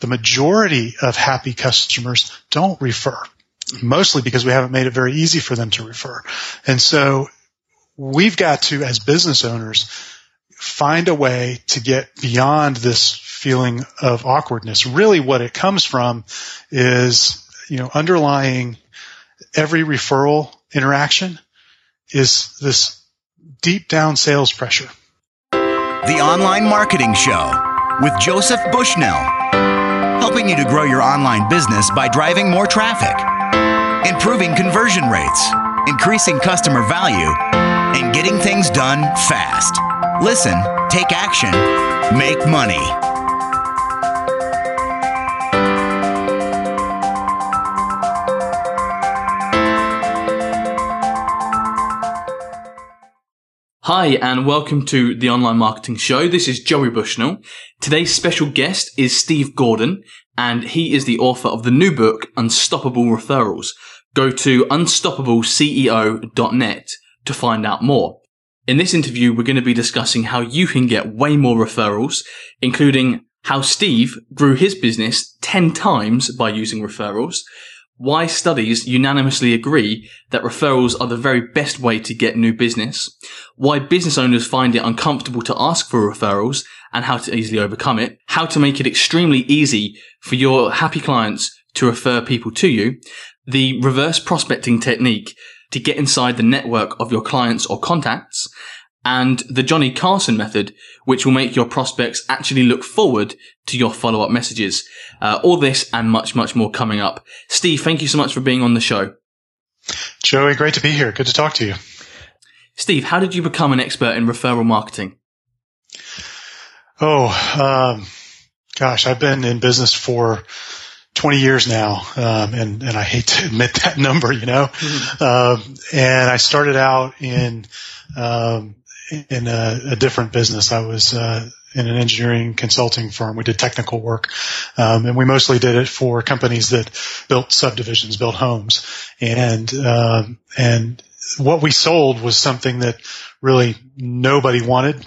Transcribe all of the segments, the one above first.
the majority of happy customers don't refer, mostly because we haven't made it very easy for them to refer. And so we've got to, as business owners, find a way to get beyond this feeling of awkwardness. Really what it comes from is, you know, underlying every referral interaction is this deep down sales pressure. The Online Marketing Show with Joseph Bushnell, helping you to grow your online business by driving more traffic, improving conversion rates, increasing customer value, and getting things done fast. Listen, take action, make money. Hi, and welcome to the Online Marketing Show. This is Joey Bushnell. Today's special guest is Steve Gordon, and he is the author of the new book, Unstoppable Referrals. Go to unstoppableceo.net to find out more. In this interview, we're going to be discussing how you can get way more referrals, including how Steve grew his business 10 times by using referrals, why studies unanimously agree that referrals are the very best way to get new business, why business owners find it uncomfortable to ask for referrals and how to easily overcome it, how to make it extremely easy for your happy clients to refer people to you, the reverse prospecting technique to get inside the network of your clients or contacts, and the Johnny Carson method, which will make your prospects actually look forward to your follow up messages. Uh, all this and much, much more coming up. Steve, thank you so much for being on the show. Joey, great to be here. Good to talk to you. Steve, how did you become an expert in referral marketing? Oh, um, gosh, I've been in business for 20 years now, um, and, and I hate to admit that number, you know. Mm-hmm. Um, and I started out in um, in a, a different business. I was uh, in an engineering consulting firm. We did technical work, um, and we mostly did it for companies that built subdivisions, built homes, and um, and what we sold was something that really nobody wanted.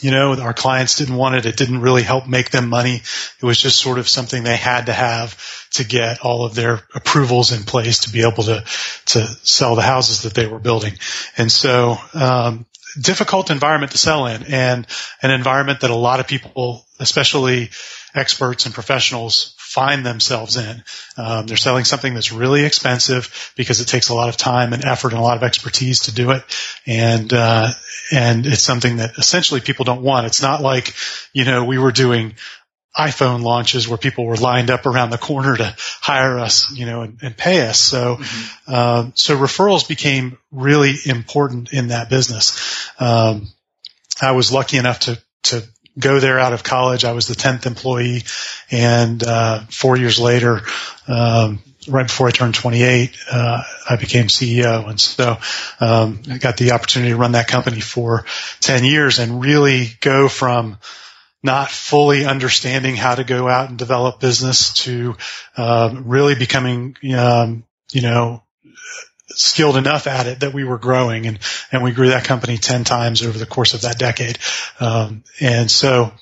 You know, our clients didn't want it. It didn't really help make them money. It was just sort of something they had to have to get all of their approvals in place to be able to to sell the houses that they were building. And so um, difficult environment to sell in and an environment that a lot of people, especially experts and professionals find themselves in. Um, they're selling something that's really expensive because it takes a lot of time and effort and a lot of expertise to do it. And, uh, and it's something that essentially people don't want. It's not like, you know, we were doing iPhone launches where people were lined up around the corner to hire us, you know, and, and pay us. So, mm-hmm. um, so referrals became really important in that business. Um, I was lucky enough to to go there out of college. I was the tenth employee, and uh, four years later, um, right before I turned 28, uh, I became CEO, and so um, I got the opportunity to run that company for 10 years and really go from not fully understanding how to go out and develop business to uh, really becoming, um, you know, skilled enough at it that we were growing and, and we grew that company 10 times over the course of that decade. Um, and so,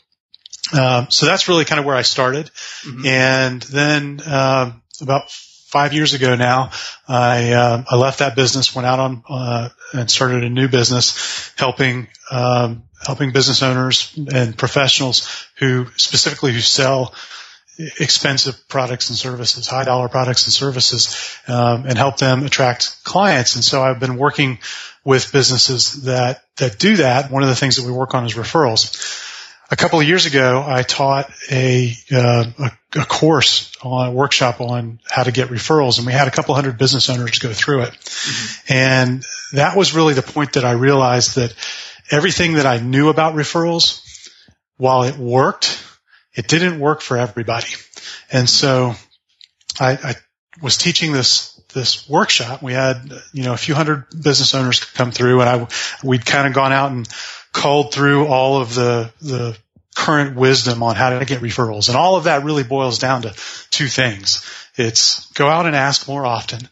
um, so that's really kind of where I started. Mm-hmm. And then, um, about five years ago now, I, uh, I left that business, went out on, uh, and started a new business helping, um, helping business owners and professionals who specifically who sell expensive products and services, high dollar products and services, um, and help them attract clients. And so I've been working with businesses that that do that. One of the things that we work on is referrals. A couple of years ago, I taught a, uh, a, a course on a workshop on how to get referrals, and we had a couple hundred business owners go through it. Mm-hmm. And that was really the point that I realized that everything that I knew about referrals, while it worked, it didn't work for everybody. And so I, I was teaching this this workshop. We had you know a few hundred business owners come through, and I we'd kind of gone out and culled through all of the the current wisdom on how to get referrals, and all of that really boils down to two things. It's go out and ask more often,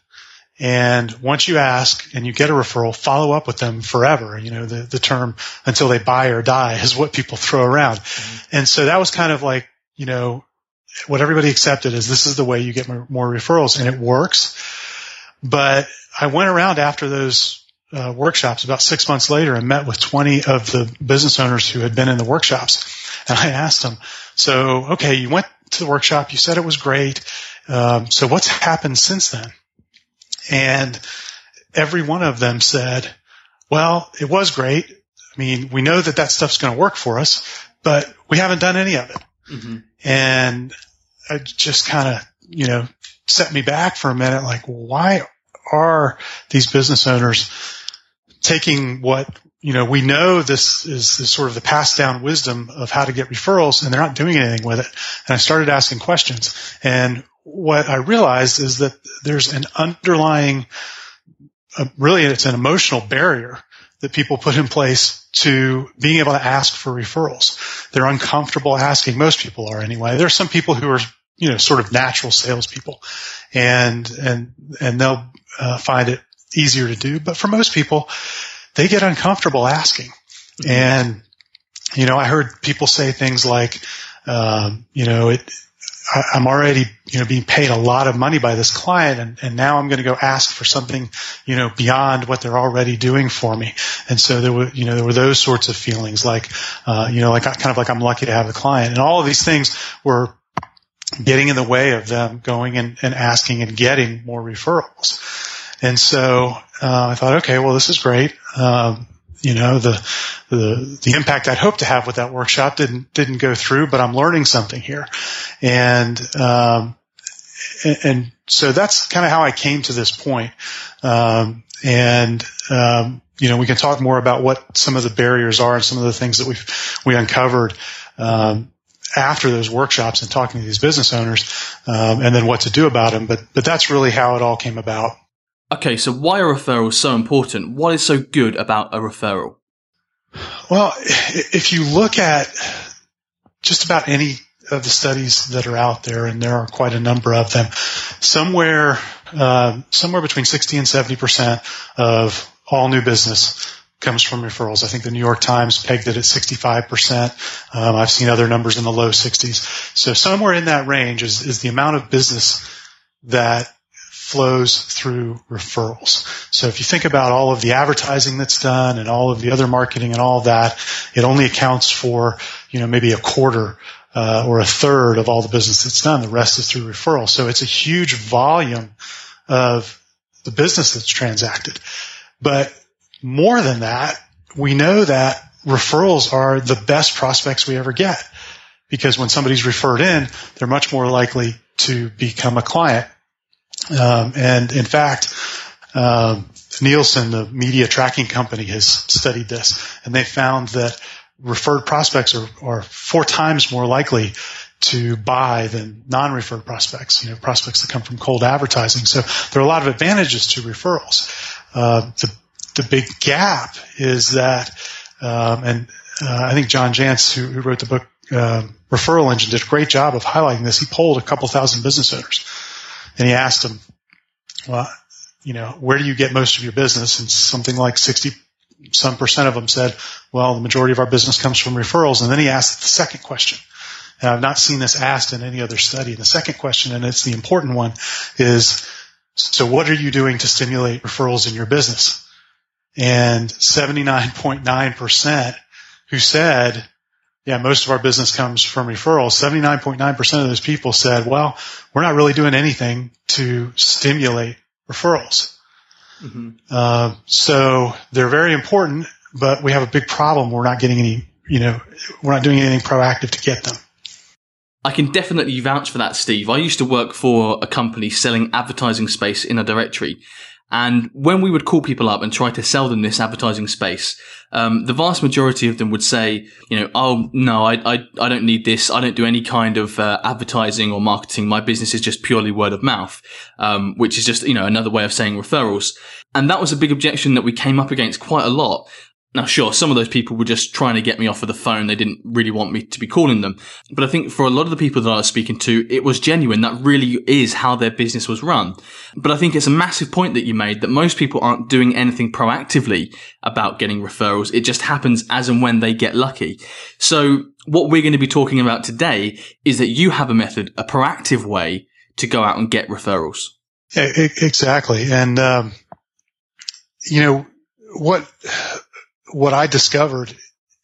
and once you ask and you get a referral, follow up with them forever. You know, the, the term until they buy or die is what people throw around. Mm-hmm. And so that was kind of like, you know, what everybody accepted is this is the way you get more, referrals and it works. But I went around after those uh, workshops about six months later and met with 20 of the business owners who had been in the workshops. And I asked them, so, okay, you went to the workshop, you said it was great. Um, so what's happened since then? And every one of them said, well, it was great. I mean, we know that that stuff's going to work for us, but we haven't done any of it. Mm-hmm. And it just kind of, you know, set me back for a minute. Like, why are these business owners taking what, you know, we know this is, is sort of the passed down wisdom of how to get referrals and they're not doing anything with it. And I started asking questions and what I realized is that there's an underlying, uh, really it's an emotional barrier that people put in place to being able to ask for referrals. They're uncomfortable asking. Most people are anyway. There are some people who are, you know, sort of natural salespeople and, and, and they'll uh, find it easier to do. But for most people, they get uncomfortable asking. Mm-hmm. And, you know, I heard people say things like, um, you know, it, I, am already, you know, being paid a lot of money by this client and, and now I'm going to go ask for something, you know, beyond what they're already doing for me. And so there were, you know, there were those sorts of feelings like, uh, you know, like kind of like I'm lucky to have the client and all of these things were getting in the way of them going and, and asking and getting more referrals. And so, uh, I thought, okay, well, this is great. Um, you know, the, the, the impact I'd hoped to have with that workshop didn't, didn't go through, but I'm learning something here. And, um, and, and so that's kind of how I came to this point. Um, and, um, you know, we can talk more about what some of the barriers are and some of the things that we've, we uncovered, um, after those workshops and talking to these business owners, um, and then what to do about them. But, but that's really how it all came about. Okay, so why are referrals so important? What is so good about a referral? Well, if you look at just about any of the studies that are out there, and there are quite a number of them, somewhere uh, somewhere between 60 and 70 percent of all new business comes from referrals. I think the New York Times pegged it at 65 percent. Um, I've seen other numbers in the low 60s. So somewhere in that range is, is the amount of business that flows through referrals. So if you think about all of the advertising that's done and all of the other marketing and all that, it only accounts for, you know, maybe a quarter uh, or a third of all the business that's done. The rest is through referrals. So it's a huge volume of the business that's transacted. But more than that, we know that referrals are the best prospects we ever get because when somebody's referred in, they're much more likely to become a client um, and in fact, um, Nielsen, the media tracking company, has studied this, and they found that referred prospects are, are four times more likely to buy than non-referred prospects. You know, prospects that come from cold advertising. So there are a lot of advantages to referrals. Uh, the the big gap is that, um, and uh, I think John Jantsch, who, who wrote the book uh, Referral Engine, did a great job of highlighting this. He polled a couple thousand business owners and he asked him, well, you know, where do you get most of your business? And something like 60 some percent of them said, well, the majority of our business comes from referrals. And then he asked the second question. And I've not seen this asked in any other study. And the second question, and it's the important one, is, so what are you doing to stimulate referrals in your business? And 79.9% who said, yeah, most of our business comes from referrals. 79.9% of those people said, well, we're not really doing anything to stimulate referrals. Mm-hmm. Uh, so they're very important, but we have a big problem. We're not getting any, you know, we're not doing anything proactive to get them. I can definitely vouch for that, Steve. I used to work for a company selling advertising space in a directory. And when we would call people up and try to sell them this advertising space, um, the vast majority of them would say, you know, oh no, I, I, I don't need this. I don't do any kind of uh, advertising or marketing. My business is just purely word of mouth, um, which is just you know another way of saying referrals. And that was a big objection that we came up against quite a lot. Now, sure, some of those people were just trying to get me off of the phone. They didn't really want me to be calling them. But I think for a lot of the people that I was speaking to, it was genuine. That really is how their business was run. But I think it's a massive point that you made that most people aren't doing anything proactively about getting referrals. It just happens as and when they get lucky. So what we're going to be talking about today is that you have a method, a proactive way to go out and get referrals. Exactly. And, um, you know, what, what I discovered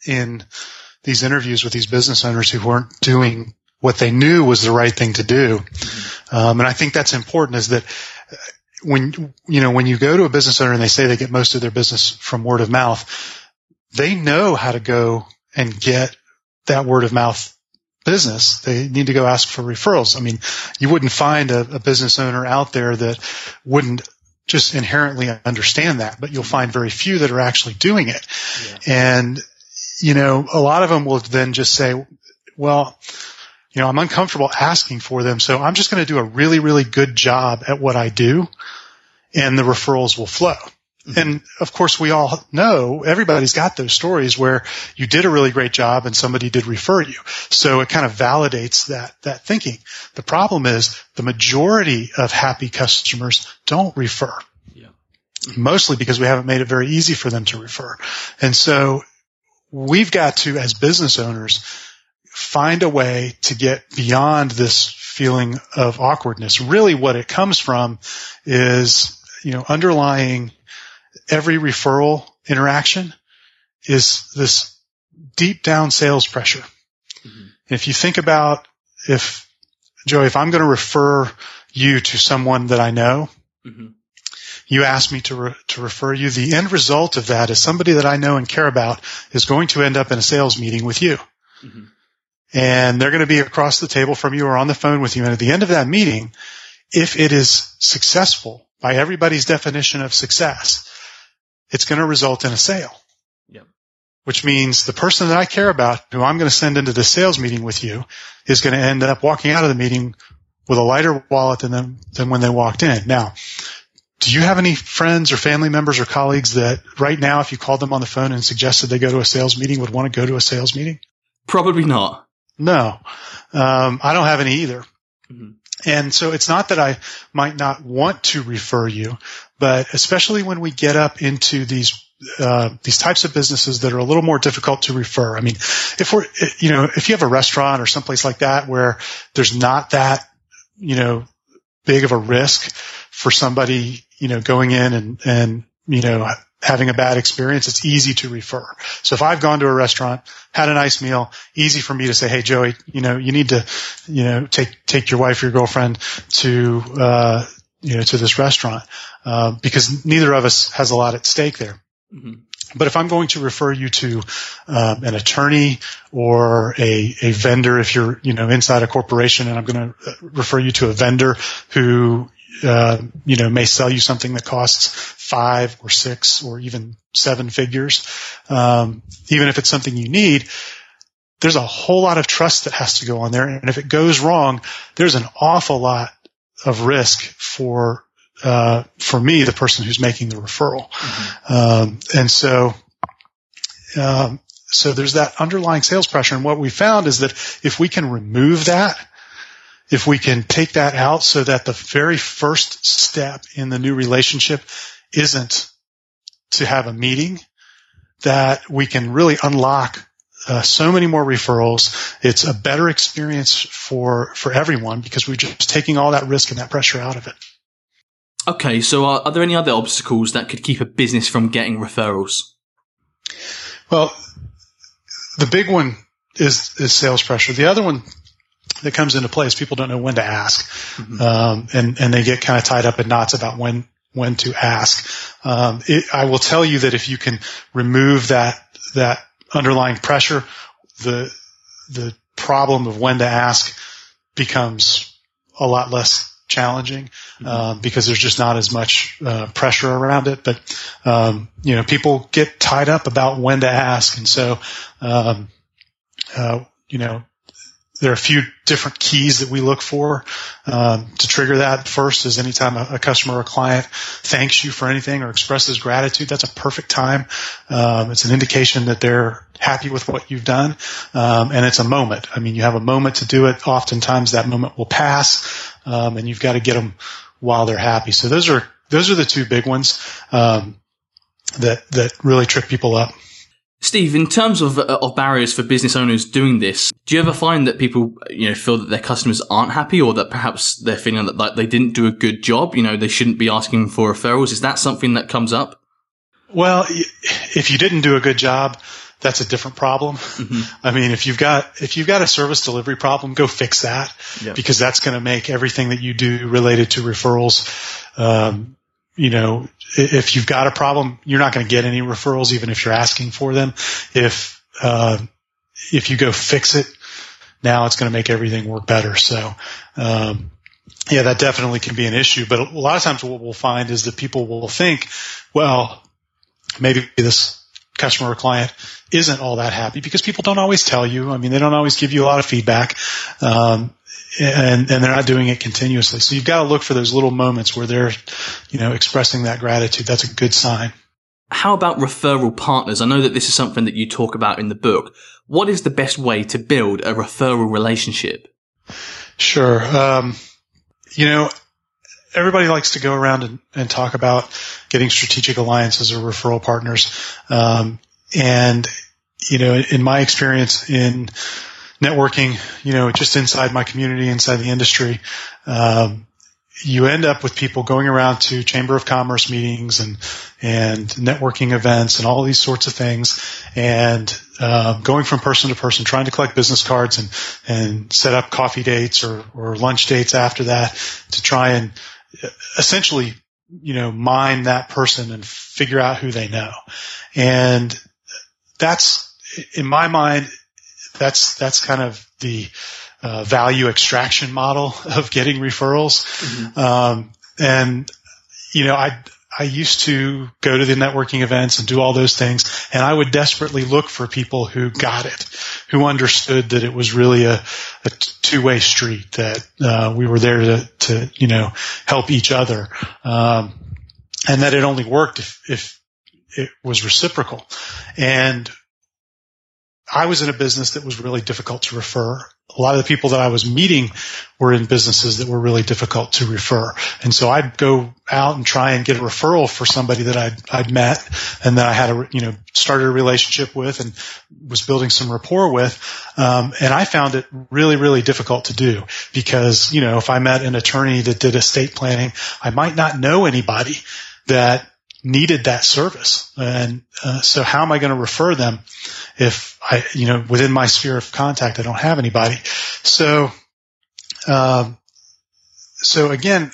in these interviews with these business owners who weren't doing what they knew was the right thing to do. Um, and I think that's important is that when, you know, when you go to a business owner and they say they get most of their business from word of mouth, they know how to go and get that word of mouth business. They need to go ask for referrals. I mean, you wouldn't find a, a business owner out there that wouldn't just inherently understand that, but you'll find very few that are actually doing it. Yeah. And, you know, a lot of them will then just say, well, you know, I'm uncomfortable asking for them. So I'm just going to do a really, really good job at what I do and the referrals will flow. Mm-hmm. And of course we all know everybody's got those stories where you did a really great job and somebody did refer you. So it kind of validates that, that thinking. The problem is the majority of happy customers don't refer. Yeah. Mostly because we haven't made it very easy for them to refer. And so we've got to, as business owners, find a way to get beyond this feeling of awkwardness. Really what it comes from is, you know, underlying every referral interaction is this deep down sales pressure. Mm-hmm. If you think about if, Joey, if I'm going to refer you to someone that I know, mm-hmm. you ask me to, re- to refer you, the end result of that is somebody that I know and care about is going to end up in a sales meeting with you. Mm-hmm. And they're going to be across the table from you or on the phone with you. And at the end of that meeting, if it is successful by everybody's definition of success, it's going to result in a sale. Yep. Which means the person that I care about, who I'm going to send into the sales meeting with you, is going to end up walking out of the meeting with a lighter wallet than them, than when they walked in. Now, do you have any friends or family members or colleagues that right now, if you called them on the phone and suggested they go to a sales meeting, would want to go to a sales meeting? Probably not. No, um, I don't have any either. Mm-hmm. And so it's not that I might not want to refer you, but especially when we get up into these uh, these types of businesses that are a little more difficult to refer. I mean, if we're, you know, if you have a restaurant or someplace like that where there's not that, you know, big of a risk for somebody, you know, going in and, and, you know, having a bad experience, it's easy to refer. So if I've gone to a restaurant, had a nice meal, easy for me to say, Hey, Joey, you know, you need to, you know, take, take your wife or your girlfriend to, uh, you know, to this restaurant, uh, because neither of us has a lot at stake there. Mm-hmm. But if I'm going to refer you to um, an attorney or a, a vendor, if you're you know inside a corporation, and I'm going to refer you to a vendor who uh, you know, may sell you something that costs five or six or even seven figures. Um, even if it's something you need, there's a whole lot of trust that has to go on there. And if it goes wrong, there's an awful lot of risk for, uh, for me, the person who's making the referral. Mm-hmm. Um, and so, um, so there's that underlying sales pressure. And what we found is that if we can remove that, if we can take that out so that the very first step in the new relationship isn't to have a meeting, that we can really unlock uh, so many more referrals. It's a better experience for for everyone because we're just taking all that risk and that pressure out of it. Okay, so are, are there any other obstacles that could keep a business from getting referrals? Well, the big one is is sales pressure. The other one that comes into play is people don't know when to ask, mm-hmm. um, and and they get kind of tied up in knots about when when to ask. Um, it, I will tell you that if you can remove that that underlying pressure, the the problem of when to ask becomes a lot less challenging mm-hmm. um, because there's just not as much uh, pressure around it. But um, you know, people get tied up about when to ask, and so um, uh, you know, there are a few different keys that we look for um, to trigger that. First is anytime a, a, customer or client thanks you for anything or expresses gratitude, that's a perfect time. Um, it's an indication that they're happy with what you've done, um, and it's a moment. I mean, you have a moment to do it. Oftentimes, that moment will pass, um, and you've got to get them while they're happy. So those are those are the two big ones um, that that really trip people up. Steve, in terms of, uh, of barriers for business owners doing this, do you ever find that people, you know, feel that their customers aren't happy or that perhaps they're feeling that like, they didn't do a good job? You know, they shouldn't be asking for referrals. Is that something that comes up? Well, if you didn't do a good job, that's a different problem. Mm-hmm. I mean, if you've got, if you've got a service delivery problem, go fix that yep. because that's going to make everything that you do related to referrals, um, you know, if you've got a problem, you're not going to get any referrals, even if you're asking for them. If, uh, if you go fix it, now it's going to make everything work better. So, um, yeah, that definitely can be an issue. But a lot of times what we'll find is that people will think, well, maybe this customer or client isn't all that happy because people don't always tell you. I mean, they don't always give you a lot of feedback. Um, and, and they're not doing it continuously. So you've got to look for those little moments where they're, you know, expressing that gratitude. That's a good sign. How about referral partners? I know that this is something that you talk about in the book. What is the best way to build a referral relationship? Sure. Um, you know, everybody likes to go around and, and, talk about getting strategic alliances or referral partners. Um, and, you know, in my experience in networking, you know, just inside my community, inside the industry, um, you end up with people going around to chamber of commerce meetings and and networking events and all these sorts of things, and uh, going from person to person, trying to collect business cards and and set up coffee dates or or lunch dates after that to try and essentially, you know, mine that person and figure out who they know, and that's in my mind that's that's kind of the uh, value extraction model of getting referrals. Mm-hmm. Um, and you know, I I used to go to the networking events and do all those things, and I would desperately look for people who got it, who understood that it was really a, a two way street, that uh, we were there to, to you know help each other, um, and that it only worked if, if it was reciprocal. And I was in a business that was really difficult to refer. A lot of the people that I was meeting were in businesses that were really difficult to refer. And so I'd go out and try and get a referral for somebody that I'd, I'd met and that I had a, you know, started a relationship with and was building some rapport with. Um, and I found it really, really difficult to do because, you know, if I met an attorney that did estate planning, I might not know anybody that needed that service. And uh, so how am I going to refer them if I, you know, within my sphere of contact, I don't have anybody. So, um, so again,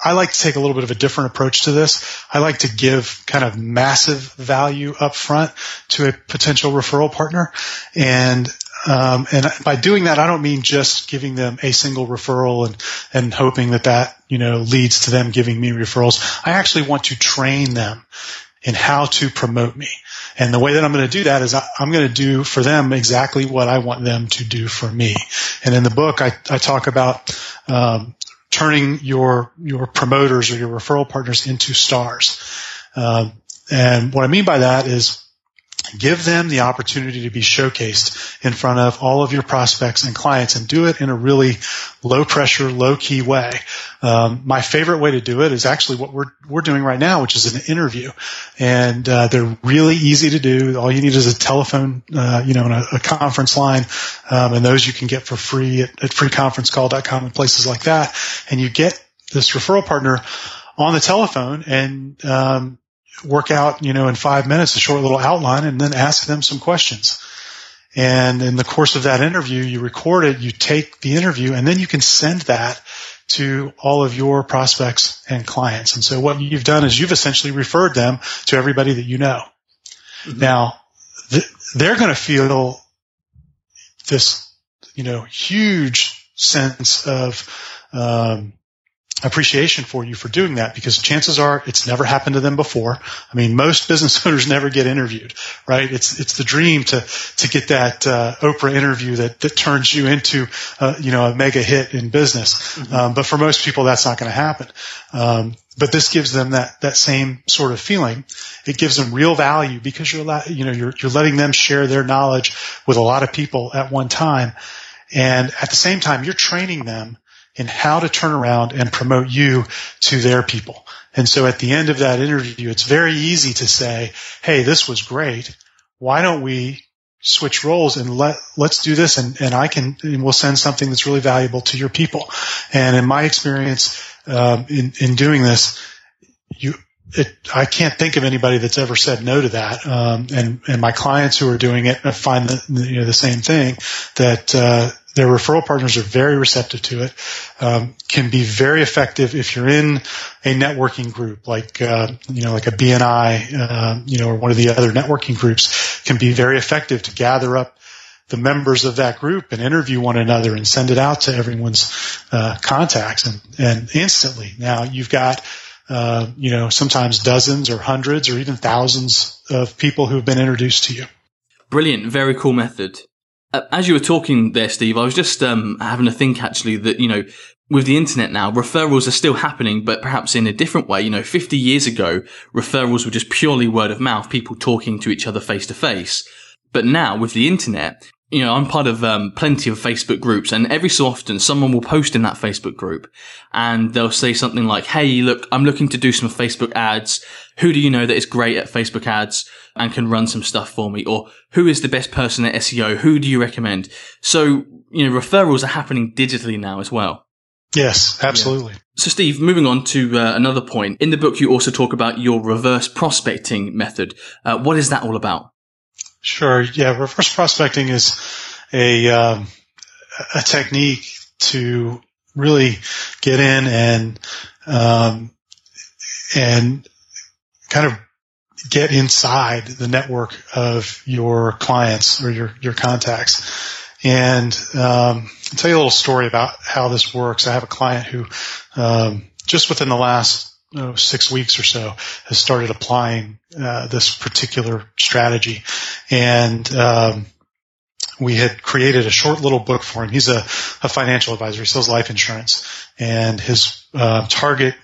I like to take a little bit of a different approach to this. I like to give kind of massive value up front to a potential referral partner. And um, and by doing that, I don't mean just giving them a single referral and, and hoping that that, you know, leads to them giving me referrals. I actually want to train them in how to promote me. And the way that I'm going to do that is I, am going to do for them exactly what I want them to do for me. And in the book, I, I talk about, um, turning your, your promoters or your referral partners into stars. Um, and what I mean by that is Give them the opportunity to be showcased in front of all of your prospects and clients and do it in a really low pressure, low key way. Um, my favorite way to do it is actually what we're, we're doing right now, which is an interview. And, uh, they're really easy to do. All you need is a telephone, uh, you know, and a, a conference line. Um, and those you can get for free at, at freeconferencecall.com and places like that. And you get this referral partner on the telephone and, um, work out, you know, in five minutes, a short little outline and then ask them some questions. And in the course of that interview, you record it, you take the interview, and then you can send that to all of your prospects and clients. And so what you've done is you've essentially referred them to everybody that you know. Mm-hmm. Now, th- they're going to feel this, you know, huge sense of, um, appreciation for you for doing that because chances are it's never happened to them before. I mean, most business owners never get interviewed, right? It's it's the dream to to get that uh, Oprah interview that that turns you into uh, you know a mega hit in business. Mm-hmm. Um, but for most people, that's not going to happen. Um, but this gives them that that same sort of feeling. It gives them real value because you're you know you're you're letting them share their knowledge with a lot of people at one time, and at the same time you're training them in how to turn around and promote you to their people. And so at the end of that interview, it's very easy to say, Hey, this was great. why don't we switch roles and let let's do this and, and I can and we'll send something that's really valuable to your people. And in my experience um, in in doing this, you it, I can't think of anybody that's ever said no to that. Um, and, and my clients who are doing it find the, you know, the same thing that, uh, their referral partners are very receptive to it, um, can be very effective if you're in a networking group like, uh, you know, like a BNI, uh, you know, or one of the other networking groups can be very effective to gather up the members of that group and interview one another and send it out to everyone's, uh, contacts and, and instantly. Now you've got, uh, you know, sometimes dozens or hundreds or even thousands of people who've been introduced to you. Brilliant. Very cool method. Uh, as you were talking there, Steve, I was just um, having a think actually that, you know, with the internet now, referrals are still happening, but perhaps in a different way. You know, 50 years ago, referrals were just purely word of mouth, people talking to each other face to face. But now with the internet, you know, I'm part of um, plenty of Facebook groups, and every so often someone will post in that Facebook group and they'll say something like, Hey, look, I'm looking to do some Facebook ads. Who do you know that is great at Facebook ads and can run some stuff for me? Or who is the best person at SEO? Who do you recommend? So, you know, referrals are happening digitally now as well. Yes, absolutely. Yeah. So, Steve, moving on to uh, another point. In the book, you also talk about your reverse prospecting method. Uh, what is that all about? Sure. Yeah. Reverse prospecting is a, um, a technique to really get in and, um, and kind of get inside the network of your clients or your, your contacts. And, um, I'll tell you a little story about how this works. I have a client who, um, just within the last oh, six weeks or so has started applying uh, this particular strategy, and um, we had created a short little book for him. He's a, a financial advisor. He sells life insurance, and his uh, target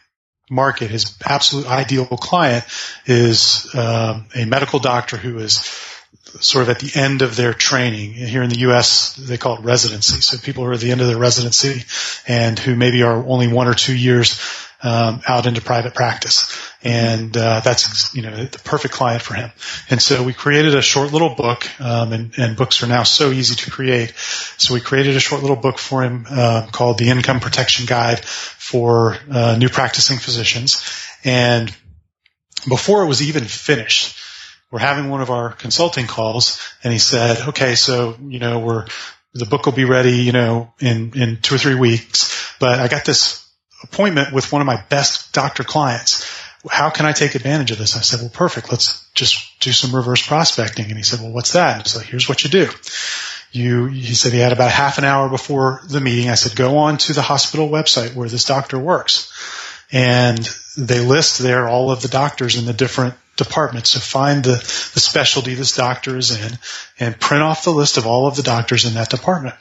market, his absolute ideal client, is um, a medical doctor who is sort of at the end of their training. Here in the U.S., they call it residency. So people who are at the end of their residency and who maybe are only one or two years um, out into private practice. And uh, that's you know the perfect client for him. And so we created a short little book, um, and, and, books are now so easy to create. So we created a short little book for him uh, called the Income Protection Guide for uh, New Practicing Physicians. And before it was even finished, we're having one of our consulting calls, and he said, "Okay, so you know we're the book will be ready, you know, in in two or three weeks, but I got this appointment with one of my best doctor clients. How can I take advantage of this? I said, well, perfect. Let's just do some reverse prospecting. And he said, well, what's that? So here's what you do. You, he said he had about half an hour before the meeting. I said, go on to the hospital website where this doctor works. And they list there all of the doctors in the different departments. So find the, the specialty this doctor is in and print off the list of all of the doctors in that department.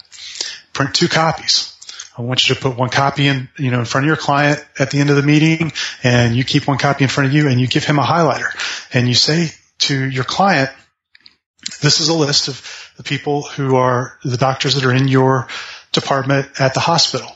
Print two copies I want you to put one copy in, you know, in front of your client at the end of the meeting and you keep one copy in front of you and you give him a highlighter and you say to your client, this is a list of the people who are the doctors that are in your department at the hospital.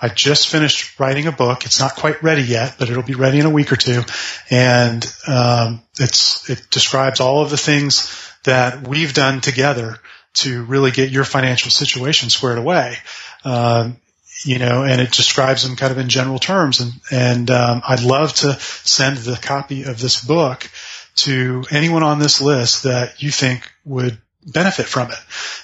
I just finished writing a book. It's not quite ready yet, but it'll be ready in a week or two. And um, it's it describes all of the things that we've done together to really get your financial situation squared away. Um, you know, and it describes them kind of in general terms. And, and um, I'd love to send the copy of this book to anyone on this list that you think would benefit from it.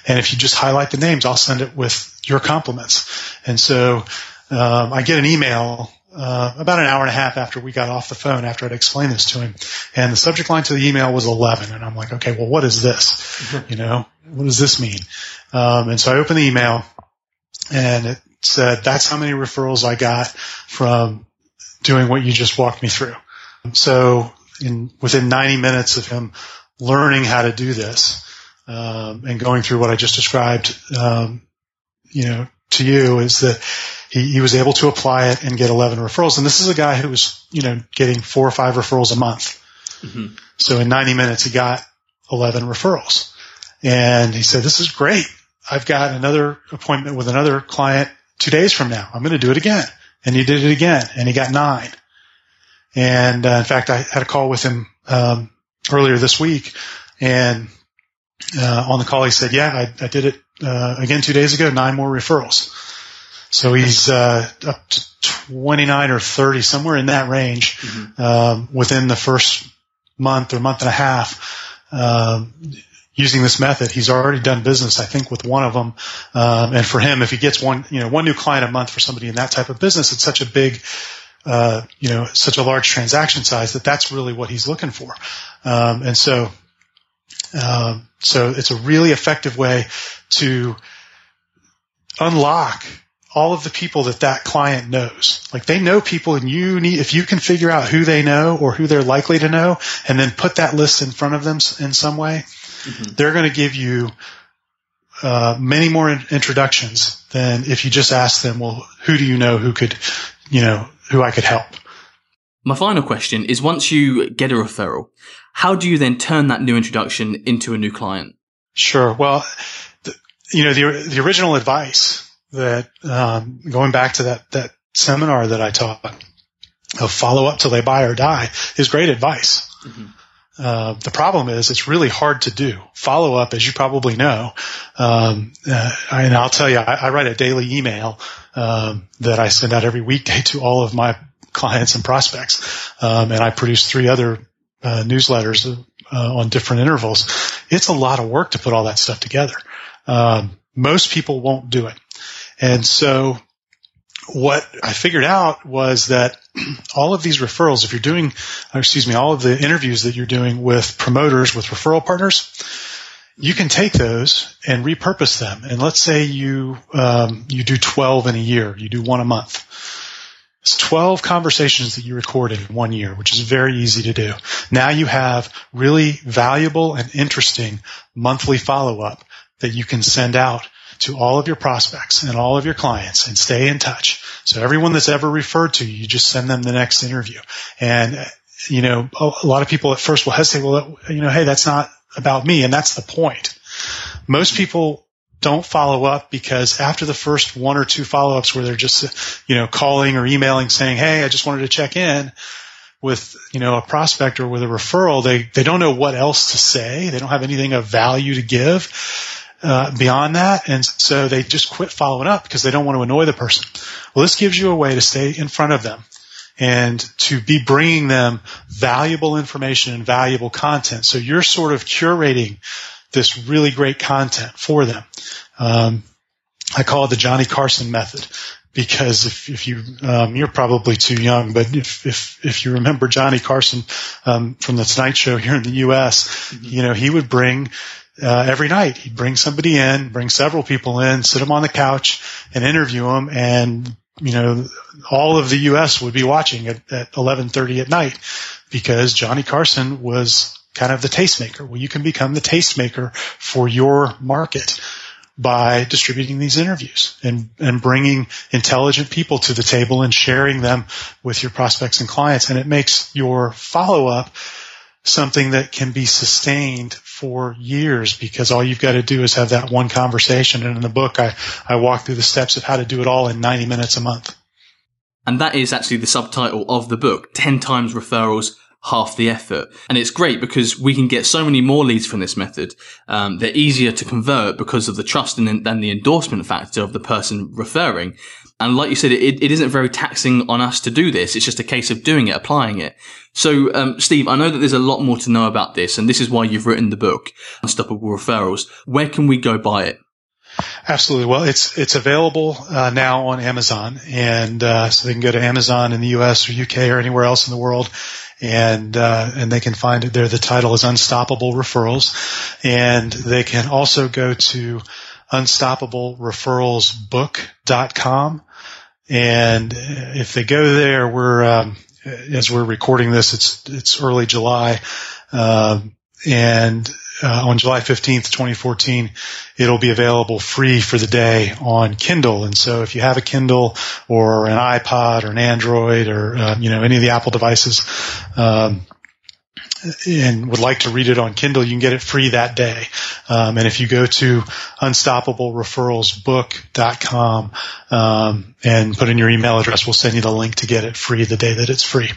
And if you just highlight the names, I'll send it with your compliments. And so um, I get an email uh, about an hour and a half after we got off the phone after I'd explained this to him. And the subject line to the email was 11. And I'm like, okay, well, what is this? Mm-hmm. You know, what does this mean? Um, and so I open the email and it said, that's how many referrals I got from doing what you just walked me through. So in within 90 minutes of him learning how to do this um, and going through what I just described, um, you know, to you is that he, he, was able to apply it and get 11 referrals. And this is a guy who was, you know, getting four or five referrals a month. Mm-hmm. So in 90 minutes, he got 11 referrals. And he said, this is great. I've got another appointment with another client two days from now, I'm going to do it again. And he did it again and he got nine. And uh, in fact, I had a call with him um, earlier this week and uh, on the call, he said, yeah, I, I did it, uh, again two days ago, nine more referrals. So he's, uh, up to 29 or 30, somewhere in that range, mm-hmm. um, within the first month or month and a half, um, using this method. He's already done business, I think, with one of them. Um, and for him, if he gets one, you know, one new client a month for somebody in that type of business, it's such a big, uh, you know, such a large transaction size that that's really what he's looking for. Um, and so, um, so it's a really effective way to unlock all of the people that that client knows. Like they know people and you need, if you can figure out who they know or who they're likely to know and then put that list in front of them in some way, mm-hmm. they're going to give you uh, many more in- introductions than if you just ask them, well, who do you know who could, you know, who I could help? My final question is once you get a referral, how do you then turn that new introduction into a new client? Sure. Well, the, you know, the, the original advice that, um, going back to that, that seminar that I taught of follow up till they buy or die is great advice. Mm-hmm. Uh, the problem is it's really hard to do. Follow up, as you probably know, um, uh, and I'll tell you, I, I write a daily email um, that I send out every weekday to all of my clients and prospects, um, and I produce three other uh, newsletters uh, on different intervals. It's a lot of work to put all that stuff together. Um, most people won't do it, and so what I figured out was that all of these referrals, if you're doing, excuse me, all of the interviews that you're doing with promoters, with referral partners, you can take those and repurpose them. And let's say you um, you do 12 in a year, you do one a month. It's 12 conversations that you recorded in one year, which is very easy to do. Now you have really valuable and interesting monthly follow up that you can send out to all of your prospects and all of your clients and stay in touch. So everyone that's ever referred to you, you just send them the next interview. And, you know, a lot of people at first will hesitate, well, you know, hey, that's not about me. And that's the point. Most people don't follow up because after the first one or two follow-ups where they're just, you know, calling or emailing saying, Hey, I just wanted to check in with, you know, a prospect or with a referral, they, they don't know what else to say. They don't have anything of value to give uh, beyond that, and so they just quit following up because they don't want to annoy the person. Well, this gives you a way to stay in front of them and to be bringing them valuable information and valuable content. So you're sort of curating this really great content for them. Um, I call it the Johnny Carson method because if, if you um, you're probably too young, but if if if you remember Johnny Carson um, from the Tonight Show here in the U.S., mm-hmm. you know he would bring uh, every night. He'd bring somebody in, bring several people in, sit them on the couch and interview them. And, you know, all of the U.S. would be watching at, at 1130 at night because Johnny Carson was kind of the tastemaker. Well, you can become the tastemaker for your market by distributing these interviews and, and bringing intelligent people to the table and sharing them with your prospects and clients. And it makes your follow up something that can be sustained for years because all you've got to do is have that one conversation. And in the book, I, I walk through the steps of how to do it all in 90 minutes a month. And that is actually the subtitle of the book, 10 times referrals, half the effort. And it's great because we can get so many more leads from this method. Um, they're easier to convert because of the trust and, then the endorsement factor of the person referring. And like you said, it, it isn't very taxing on us to do this. It's just a case of doing it, applying it. So, um, Steve, I know that there's a lot more to know about this, and this is why you've written the book, Unstoppable Referrals. Where can we go buy it? Absolutely. Well, it's it's available uh, now on Amazon, and uh, so they can go to Amazon in the U.S. or U.K. or anywhere else in the world, and uh, and they can find it there. The title is Unstoppable Referrals, and they can also go to unstoppablereferralsbook.com and if they go there, we're, um, as we're recording this, it's, it's early July. Um, and uh, on July 15th, 2014, it'll be available free for the day on Kindle. And so if you have a Kindle or an iPod or an Android or, uh, you know, any of the Apple devices, um, and would like to read it on Kindle, you can get it free that day. Um, and if you go to unstoppablereferralsbook.com um, and put in your email address, we'll send you the link to get it free the day that it's free.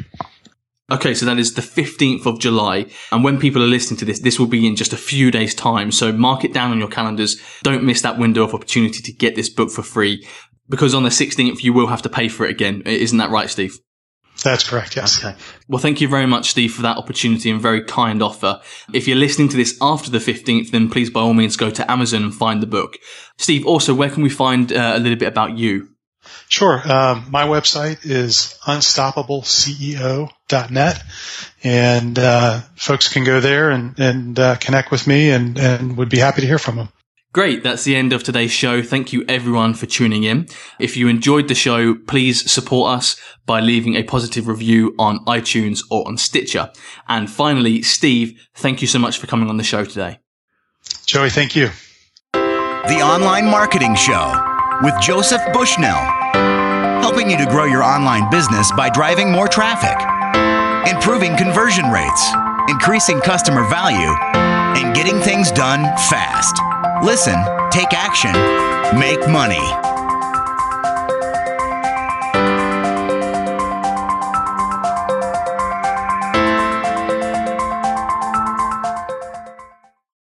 Okay, so that is the 15th of July. And when people are listening to this, this will be in just a few days time. So mark it down on your calendars. Don't miss that window of opportunity to get this book for free because on the 16th, you will have to pay for it again. Isn't that right, Steve? That's correct. Yes. Okay. Well, thank you very much, Steve, for that opportunity and very kind offer. If you're listening to this after the 15th, then please by all means go to Amazon and find the book. Steve, also, where can we find uh, a little bit about you? Sure. Um, my website is unstoppableceo.net and, uh, folks can go there and, and, uh, connect with me and, and would be happy to hear from them. Great. That's the end of today's show. Thank you everyone for tuning in. If you enjoyed the show, please support us by leaving a positive review on iTunes or on Stitcher. And finally, Steve, thank you so much for coming on the show today. Joey, thank you. The Online Marketing Show with Joseph Bushnell, helping you to grow your online business by driving more traffic, improving conversion rates, increasing customer value, and getting things done fast. Listen, take action, make money.